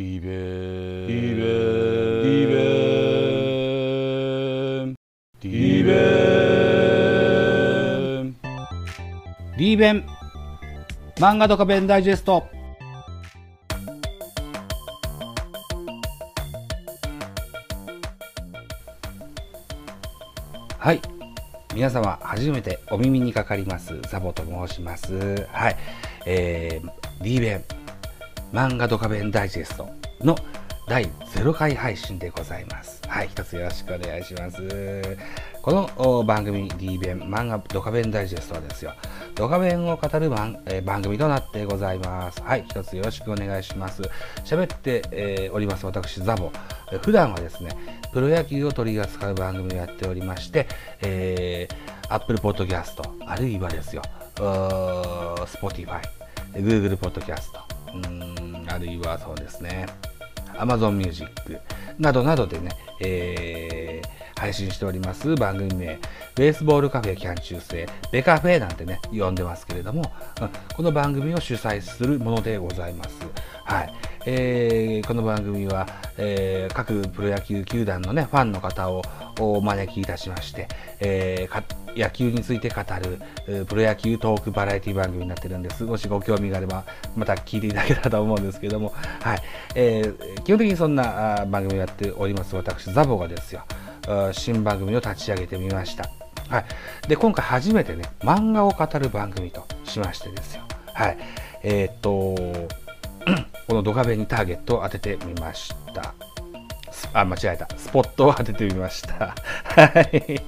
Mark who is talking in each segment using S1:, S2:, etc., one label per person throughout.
S1: リベ
S2: リベ
S1: リベリベリーベン漫画ドカベンダイジェストはい皆様初めてお耳にかかりますザボと申します。はいえー、リーベン漫画ドカベンダイジェストの第0回配信でございます。はい、一つよろしくお願いします。この番組 D 弁漫画ドカベンダイジェストはですよ、ドカベンを語る番,、えー、番組となってございます。はい、一つよろしくお願いします。喋って、えー、おります私、ザボ。普段はですね、プロ野球を取り扱う番組をやっておりまして、えー、Apple Podcast、あるいはですよ、Spotify、Google Podcast、うんあるいはそうですね、Amazon Music などなどでね、えー、配信しております番組名、ベースボールカフェキャン中世、ベカフェなんてね、呼んでますけれども、この番組を主催するものでございます。はい。えー、この番組は、えー、各プロ野球球団のね、ファンの方をお招きいたしまして、えー、野球について語るプロ野球トークバラエティ番組になってるんです。もしご興味があれば、また聞いていただけたらと思うんですけども、はい。えー、基本的にそんな番組をやっております私、ザボがですよ、新番組を立ち上げてみました。はい。で、今回初めてね、漫画を語る番組としましてですよ。はい。えー、っと、このドカベにターゲットを当ててみました。あ、間違えた。スポットを当ててみました。はい。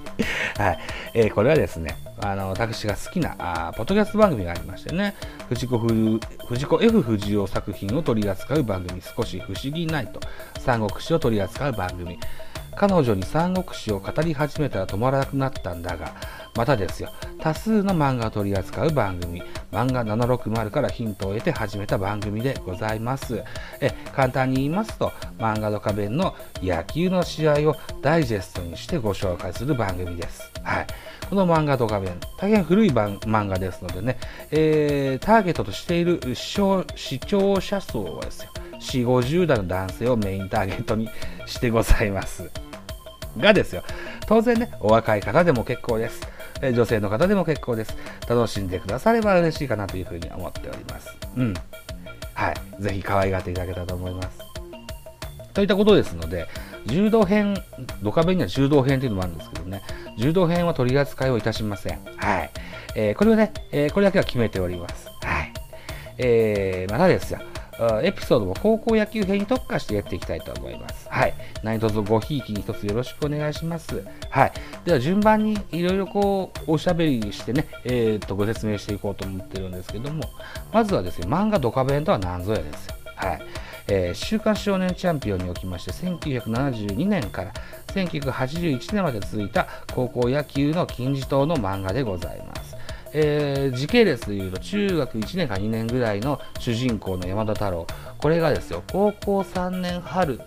S1: はい。えー、これはですね、あの、私が好きな、あポッドキャスト番組がありましてね、藤子藤子 F 不二雄作品を取り扱う番組、少し不思議ないと、三国志を取り扱う番組。彼女に三国志を語り始めたら止まらなくなったんだが、またですよ、多数の漫画を取り扱う番組、漫画760からヒントを得て始めた番組でございます。え簡単に言いますと、漫画ドカベンの野球の試合をダイジェストにしてご紹介する番組です。はい。この漫画ドカベン、大変古い漫画ですのでね、えー、ターゲットとしている視聴者層はですよ、4、50代の男性をメインターゲットにしてございます。がですよ、当然ね、お若い方でも結構です。女性の方でも結構です。楽しんでくだされば嬉しいかなというふうに思っております。うん。はい。ぜひ可愛がっていただけたらと思います。といったことですので、柔道編、ドカベには柔道編というのもあるんですけどね、柔道編は取り扱いをいたしません。はい。えー、これをね、えー、これだけは決めております。はい。えー、またですよ。エピソードも高校野球編に特化してやっていきたいと思います。はい。何卒ごひいきに一つよろしくお願いします。はい。では順番にいろいろこう、おしゃべりしてね、えー、っと、ご説明していこうと思ってるんですけども、まずはですね、漫画ドカベンとは何ぞやですよ。はい。えー、週刊少年チャンピオンにおきまして、1972年から1981年まで続いた高校野球の金字塔の漫画でございます。えー、時系列でいうと中学1年か2年ぐらいの主人公の山田太郎。これがですよ高校3年春、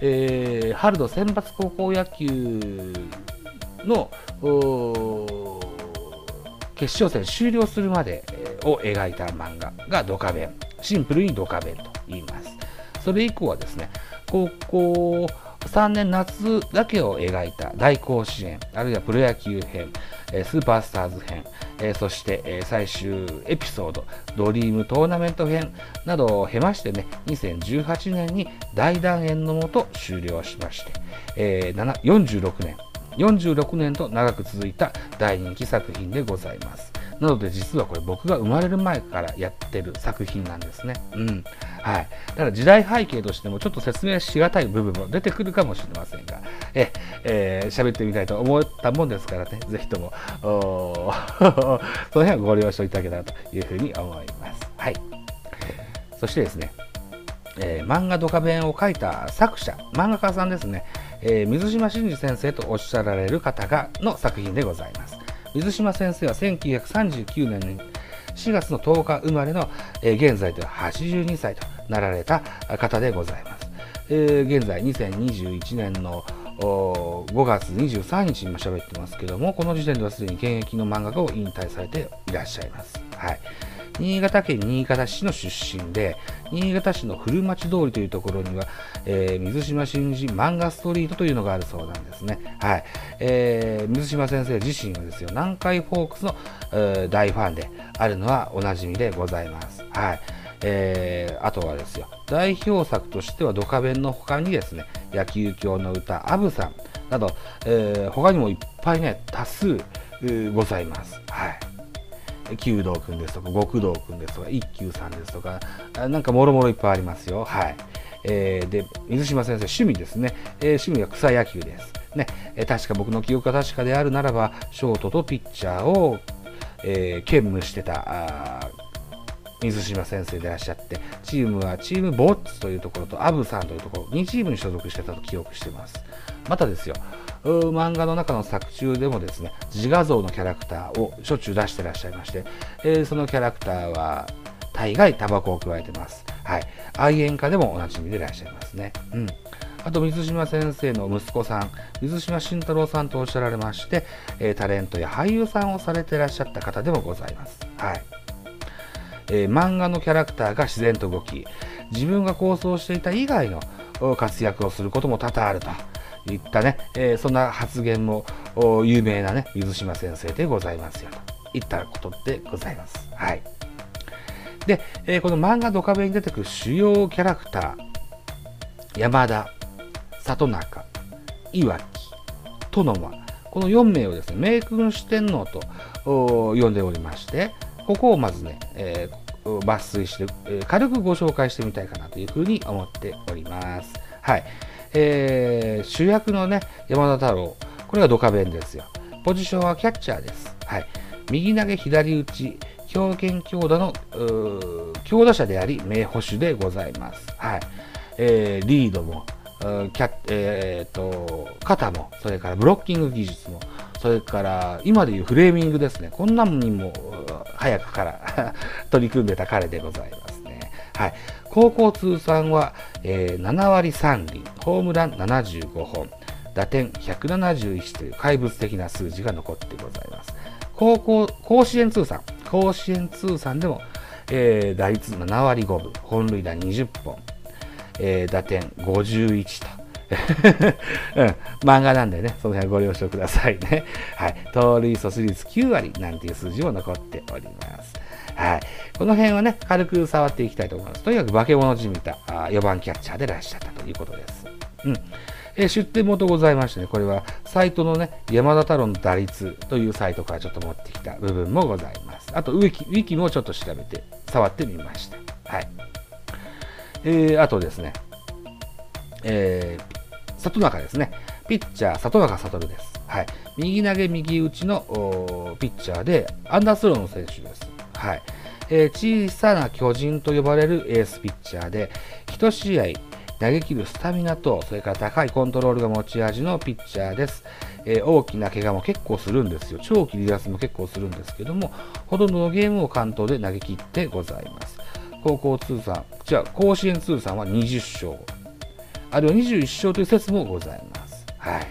S1: えー、春の選抜高校野球の決勝戦終了するまでを描いた漫画がドカベン。シンプルにドカベンと言います。それ以降はですね高校3年夏だけを描いた大甲子園あるいはプロ野球編。スーパースターズ編え、そして、え、最終エピソード、ドリームトーナメント編などを経ましてね、2018年に大団円のもと終了しまして、えー、46年、46年と長く続いた大人気作品でございます。なので実はこれ僕が生まれる前からやってる作品なんですね。うん。はい。だ時代背景としてもちょっと説明しがたい部分も出てくるかもしれませんが、え、えー、喋ってみたいと思ったもんですからね、ぜひとも、その辺はご了承いただけたらというふうに思います。はい。そしてですね、えー、漫画ドカベンを書いた作者、漫画家さんですね、えー、水島真司先生とおっしゃられる方がの作品でございます。水島先生は1939年に4月の10日生まれの、えー、現在では82歳となられた方でございます。えー、現在2021年の5月23日にも喋ってますけども、この時点ではすでに現役の漫画家を引退されていらっしゃいます。はい。新潟県新潟市の出身で、新潟市の古町通りというところには、えー、水島新司漫画ストリートというのがあるそうなんですね。はい。えー、水島先生自身はですよ、南海フォークスの、えー、大ファンであるのはおなじみでございます。はい。えー、あとはですよ、代表作としてはドカベンの他にですね、野球教の歌、アブさんなど、えー、他にもいっぱいね、多数ございます。はい。弓道くんですとか、極道くんですとか、一休さんですとか、なんかもろもろいっぱいありますよ。はい。えー、で、水島先生、趣味ですね。えー、趣味は草野球です。ね、えー、確か僕の記憶が確かであるならば、ショートとピッチャーを、えー、兼務してた、水島先生でいらっしゃって、チームはチームボッツというところとアブさんというところ、2チームに所属してたと記憶してます。またですよ、漫画の中の作中でもですね、自画像のキャラクターをしょっちゅう出してらっしゃいまして、えー、そのキャラクターは大概タバコを加えてます。はい。愛煙家でもおなじみでいらっしゃいますね。うん。あと、水島先生の息子さん、水島慎太郎さんとおっしゃられまして、えー、タレントや俳優さんをされていらっしゃった方でもございます。はい。えー、漫画のキャラクターが自然と動き、自分が構想していた以外の活躍をすることも多々あるといったね、えー、そんな発言も有名なね、水島先生でございますよといったことでございます。はい。で、えー、この漫画ドカベに出てくる主要キャラクター、山田、里中、岩木、殿間、この4名をですね、明君四天王と呼んでおりまして、ここをまずね、えー、抜粋して、えー、軽くご紹介してみたいかなというふうに思っております。はい。えー、主役のね、山田太郎、これがドカベンですよ。ポジションはキャッチャーです。はい。右投げ左打ち、強肩強打の強打者であり、名捕手でございます。はい。えー、リードも、キャえー、と肩も、それからブロッキング技術も、それから今でいうフレーミングですね。こんなのにも早くから 取り組んでた彼でございます。はい。高校通算は、えー、7割3厘、ホームラン75本、打点171という怪物的な数字が残ってございます。高校、甲子園通算、甲子園通算でも、えー、打率7割5分、本塁打20本、えー、打点51と。うん、漫画なんでね、その辺ご了承くださいね。はい。盗塁阻止率9割なんていう数字も残っております。はい。この辺はね、軽く触っていきたいと思います。とにかく化け物じみた4番キャッチャーでいらっしゃったということです。うん。え、出典元ございましてね、これはサイトのね、山田太郎の打率というサイトからちょっと持ってきた部分もございます。あとウィキ、ウィキもちょっと調べて、触ってみました。はい。えー、あとですね、えー、里中ですね。ピッチャー、里中悟です。はい。右投げ右打ちのピッチャーで、アンダースローの選手です。はい。えー、小さな巨人と呼ばれるエースピッチャーで、1試合投げ切るスタミナと、それから高いコントロールが持ち味のピッチャーです。えー、大きな怪我も結構するんですよ。長期離脱も結構するんですけども、ほとんどのゲームを関東で投げ切ってございます。高校通算、じゃあ甲子園通算は20勝、あるいは21勝という説もございます。はい。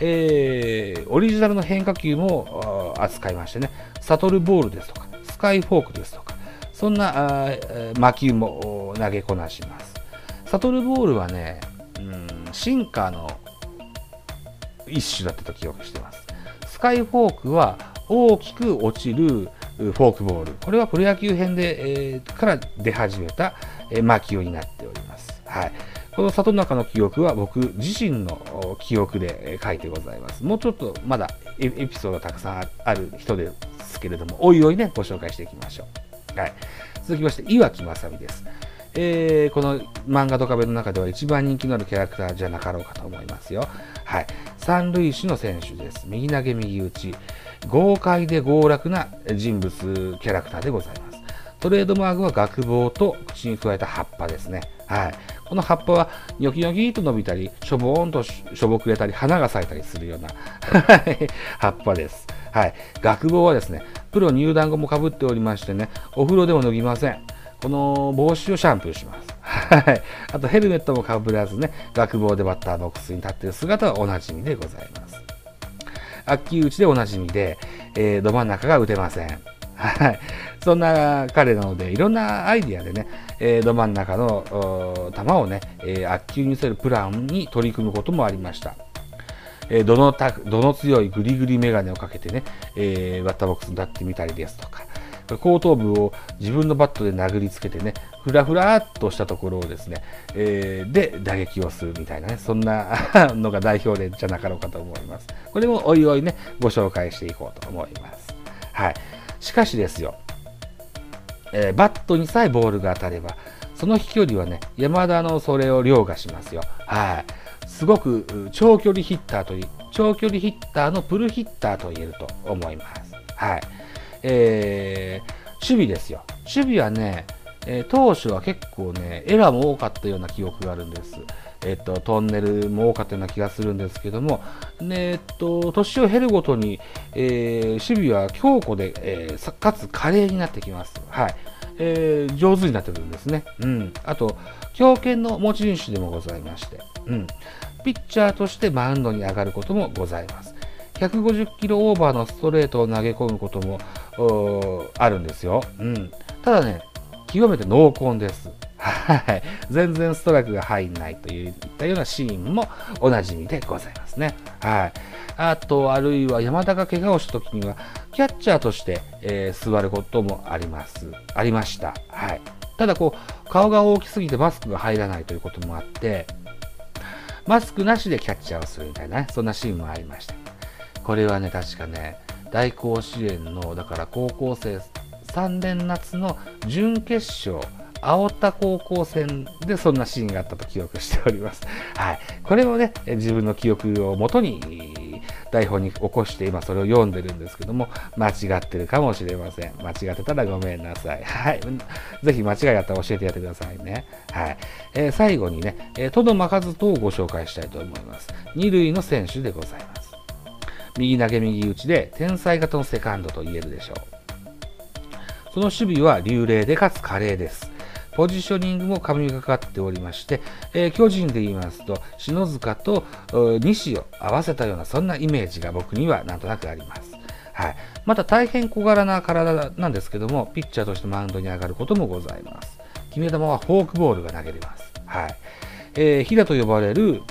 S1: えー、オリジナルの変化球も扱いましてね、サトルボールですとか、カイフォークですとか、そんな魔球も投げこなします。サトルボールはね、うん、シンカーの一種だったと記憶してます。スカイフォークは大きく落ちるフォークボール。これはプロ野球編で、えー、から出始めた、えー、魔球になっております。はい。この里中の記憶は僕自身の記憶で書いてございます。もうちょっとまだエピソードがたくさんある人ですけれども、おいおいね、ご紹介していきましょう。はい。続きまして、岩木正美です。えー、この漫画ドカベの中では一番人気のあるキャラクターじゃなかろうかと思いますよ。はい。三塁手の選手です。右投げ右打ち。豪快で豪楽な人物キャラクターでございます。トレードマークは学帽と口に加えた葉っぱですね。はい。この葉っぱはニョキニョキと伸びたり、しょぼーんとしょぼくれたり、花が咲いたりするような 葉っぱです。はい。学帽はですね、プロ入団後もかぶっておりましてね、お風呂でも脱ぎません。この帽子をシャンプーします。はい。あとヘルメットもかぶらずね、学帽でバッターボックスに立っている姿はおなじみでございます。秋打ちでおなじみで、えー、ど真ん中が打てません。はい。そんな彼なので、いろんなアイディアでね、えー、ど真ん中の球をね、えー、悪球にせるプランに取り組むこともありました。えー、どのたどの強いグリグリメガネをかけてね、えー、バッターボックスに立ってみたりですとか、後頭部を自分のバットで殴りつけてね、ふらふらっとしたところをですね、えー、で打撃をするみたいなね、そんな のが代表例じゃなかろうかと思います。これもおいおいね、ご紹介していこうと思います。はい。しかしですよ、えー、バットにさえボールが当たれば、その飛距離はね、山田のそれを凌駕しますよ。はい。すごく長距離ヒッターという、長距離ヒッターのプルヒッターと言えると思います。はい。えー、守備ですよ。守備はね、えー、当初は結構ね、エラーも多かったような記憶があるんです。えっ、と、トンネルも多かったような気がするんですけども、ね、えっと、年を経るごとに、えー、守備は強固で、え、かつ華麗になってきます。はい。えー、上手になってくるんですね。うん。あと、強肩の持ち主でもございまして、うん。ピッチャーとしてマウンドに上がることもございます。150キロオーバーのストレートを投げ込むこともあるんですよ。うん。ただね、極めて濃厚です。はい。全然ストライクが入んないといったようなシーンもおなじみでございますね。はい。あと、あるいは山田が怪我をした時には、キャッチャーとして、えー、座ることもあります。ありました。はい。ただ、こう、顔が大きすぎてマスクが入らないということもあって、マスクなしでキャッチャーをするみたいなね、そんなシーンもありました。これはね、確かね、大甲子園の、だから高校生3年夏の準決勝、青田高校戦でそんなシーンがあったと記憶しております。はい。これをね、自分の記憶をもとに台本に起こして今それを読んでるんですけども、間違ってるかもしれません。間違ってたらごめんなさい。はい。ぜひ間違いあったら教えてやってくださいね。はい。えー、最後にね、えー、トドマカズトをご紹介したいと思います。二塁の選手でございます。右投げ右打ちで天才型のセカンドと言えるでしょう。その守備は流麗でかつ華麗です。ポジショニングも神がかっておりまして、えー、巨人で言いますと、篠塚と西を合わせたような、そんなイメージが僕にはなんとなくあります。はい。また大変小柄な体なんですけども、ピッチャーとしてマウンドに上がることもございます。決め球はフォークボールが投げれます。はい。えー、ヒダと呼ばれる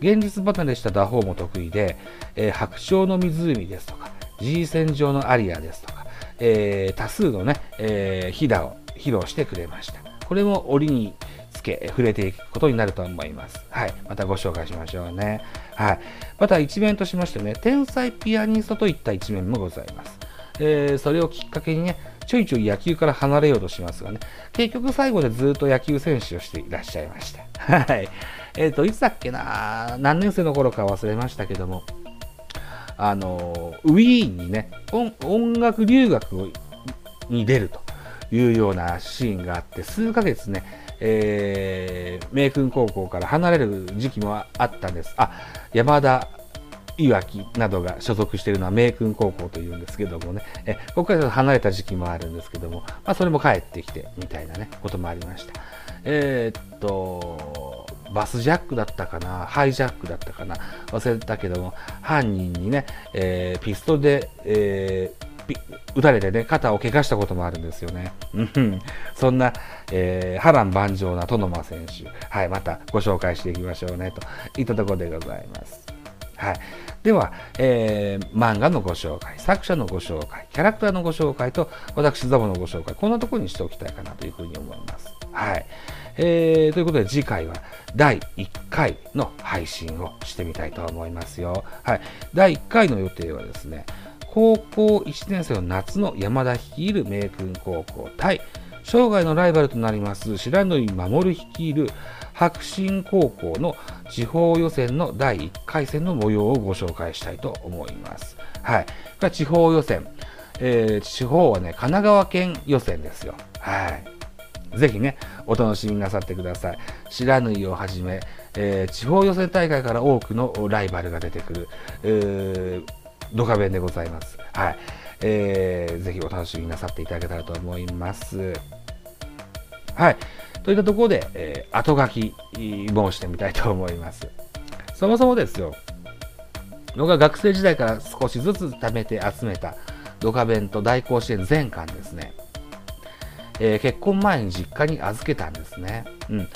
S1: 現実離れした打法も得意で、えー、白鳥の湖ですとか、G 線上のアリアですとか、えー、多数のね、えー、ヒダを披露してくれました。これも折につけ、触れていくことになると思います。はい。またご紹介しましょうね。はい。また一面としましてね、天才ピアニストといった一面もございます。えー、それをきっかけにね、ちょいちょい野球から離れようとしますがね、結局最後でずっと野球選手をしていらっしゃいました。はい。えっ、ー、と、いつだっけな何年生の頃か忘れましたけども、あの、ウィーンにね、音楽留学に出るというようなシーンがあって、数ヶ月ね、えー、明君高校から離れる時期もあったんです。あ、山田いわきなどが所属しているのは明君高校というんですけどもね、えここから離れた時期もあるんですけども、まあ、それも帰ってきてみたいなね、こともありました。えー、っと、バスジャックだったかな、ハイジャックだったかな、忘れたけども、犯人にね、えー、ピストで、えー、撃たれてね、肩を怪我したこともあるんですよね。そんな、えー、波乱万丈なトノマ選手、はい、またご紹介していきましょうね、といったところでございます。はい。では、えー、漫画のご紹介、作者のご紹介、キャラクターのご紹介と、私、ザボのご紹介、こんなところにしておきたいかなというふうに思います。はい。えー、ということで次回は第1回の配信をしてみたいと思いますよ。はい。第1回の予定はですね、高校1年生の夏の山田率いる明君高校対生涯のライバルとなります白縫守率いる白新高校の地方予選の第1回戦の模様をご紹介したいと思います。はい。これ地方予選。えー、地方はね、神奈川県予選ですよ。はい。ぜひね、お楽しみなさってください。白縫をはじめ、えー、地方予選大会から多くのライバルが出てくる、えー、ドカベンでございます。はい。えー、ぜひお楽しみなさっていただけたらと思います。はい。といったところで、えー、後書き申してみたいと思います。そもそもですよ、僕が学生時代から少しずつ貯めて集めたドカベンと大甲子園全巻ですね、えー、結婚前に実家に預けたんですね。うん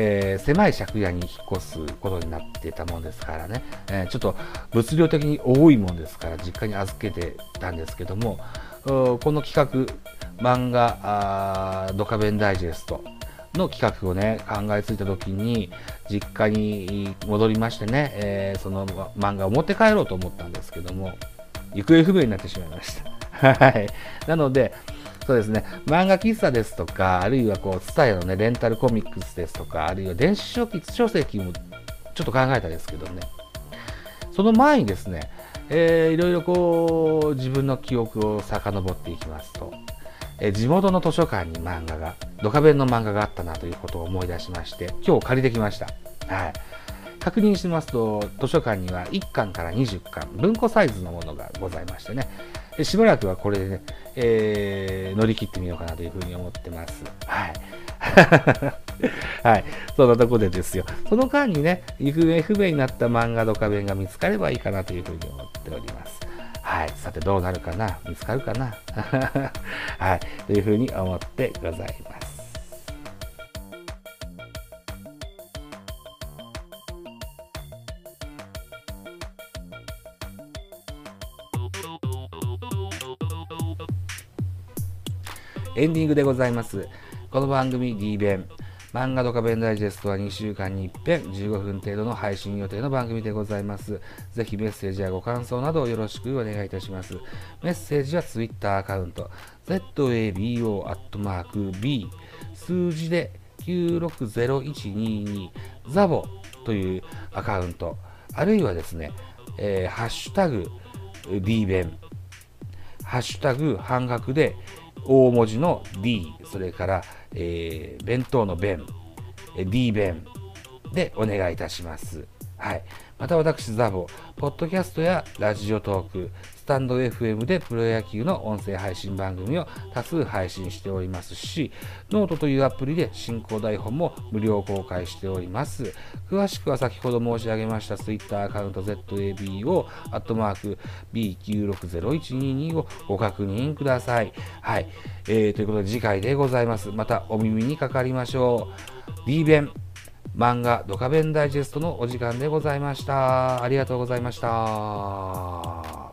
S1: えー、狭い借家に引っ越すことになってたもんですからね、えー、ちょっと物量的に多いもんですから実家に預けてたんですけどもこの企画漫画ドカベンダイジェストの企画をね考えついた時に実家に戻りましてね、えー、その漫画を持って帰ろうと思ったんですけども行方不明になってしまいました。はい。なのでそうですね、漫画喫茶ですとか、あるいはこう、ツタヤのね、レンタルコミックスですとか、あるいは電子書書籍もちょっと考えたんですけどね、その前にですね、えー、いろいろこう、自分の記憶を遡っていきますと、えー、地元の図書館に漫画が、ドカベンの漫画があったなということを思い出しまして、今日借りてきました。はい。確認しますと、図書館には1巻から20巻、文庫サイズのものがございましてね、しばらくはこれでね、えー、乗り切ってみようかなというふうに思ってます。はい。はい。そんなとこでですよ。その間にね、行方不明になった漫画ドカベンが見つかればいいかなというふうに思っております。はい。さてどうなるかな？見つかるかな？はい。というふうに思ってございます。エンディングでございます。この番組 D 弁、漫画ドカベンダイジェストは2週間に1遍15分程度の配信予定の番組でございます。ぜひメッセージやご感想などよろしくお願いいたします。メッセージは Twitter アカウント、zabo.b 数字で960122ザボというアカウント、あるいはですね、えー、ハッシュタグ D 弁、ハッシュタグ半額で大文字の D、それから、えー、弁当の弁、D 弁でお願いいたします。はい。また私、ザボ、ポッドキャストやラジオトーク、 stand.fm でプロ野球の音声配信番組を多数配信しておりますし、ノートというアプリで進行台本も無料公開しております。詳しくは先ほど申し上げました Twitter アカウント ZABO、アットマーク B960122 をご確認ください。はい。えー、ということで次回でございます。またお耳にかかりましょう。D 弁漫画ドカベンダイジェストのお時間でございました。ありがとうございました。